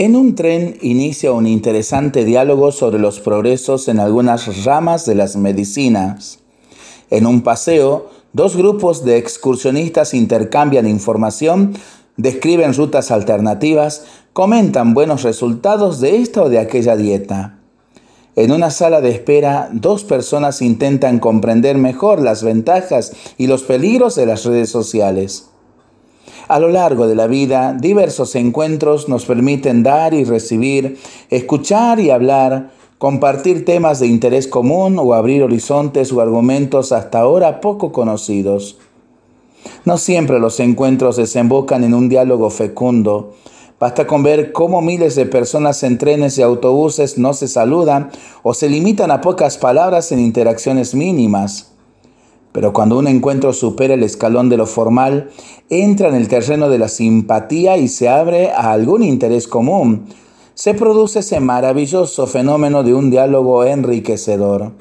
En un tren inicia un interesante diálogo sobre los progresos en algunas ramas de las medicinas. En un paseo, dos grupos de excursionistas intercambian información, describen rutas alternativas, comentan buenos resultados de esta o de aquella dieta. En una sala de espera, dos personas intentan comprender mejor las ventajas y los peligros de las redes sociales. A lo largo de la vida, diversos encuentros nos permiten dar y recibir, escuchar y hablar, compartir temas de interés común o abrir horizontes o argumentos hasta ahora poco conocidos. No siempre los encuentros desembocan en un diálogo fecundo. Basta con ver cómo miles de personas en trenes y autobuses no se saludan o se limitan a pocas palabras en interacciones mínimas. Pero cuando un encuentro supera el escalón de lo formal, entra en el terreno de la simpatía y se abre a algún interés común, se produce ese maravilloso fenómeno de un diálogo enriquecedor.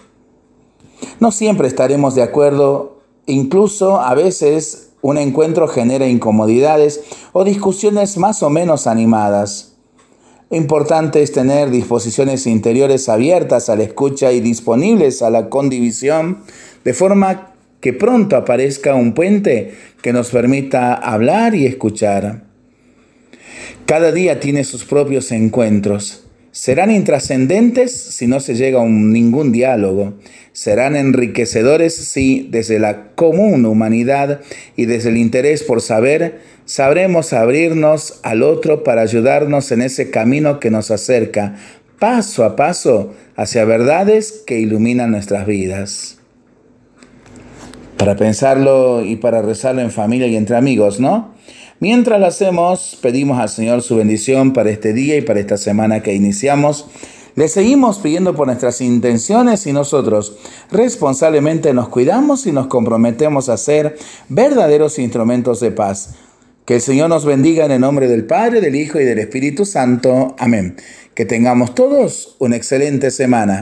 No siempre estaremos de acuerdo, incluso a veces un encuentro genera incomodidades o discusiones más o menos animadas. Importante es tener disposiciones interiores abiertas a la escucha y disponibles a la condivisión, de forma que pronto aparezca un puente que nos permita hablar y escuchar. Cada día tiene sus propios encuentros. Serán intrascendentes si no se llega a ningún diálogo. Serán enriquecedores si desde la común humanidad y desde el interés por saber sabremos abrirnos al otro para ayudarnos en ese camino que nos acerca paso a paso hacia verdades que iluminan nuestras vidas para pensarlo y para rezarlo en familia y entre amigos, ¿no? Mientras lo hacemos, pedimos al Señor su bendición para este día y para esta semana que iniciamos. Le seguimos pidiendo por nuestras intenciones y nosotros responsablemente nos cuidamos y nos comprometemos a ser verdaderos instrumentos de paz. Que el Señor nos bendiga en el nombre del Padre, del Hijo y del Espíritu Santo. Amén. Que tengamos todos una excelente semana.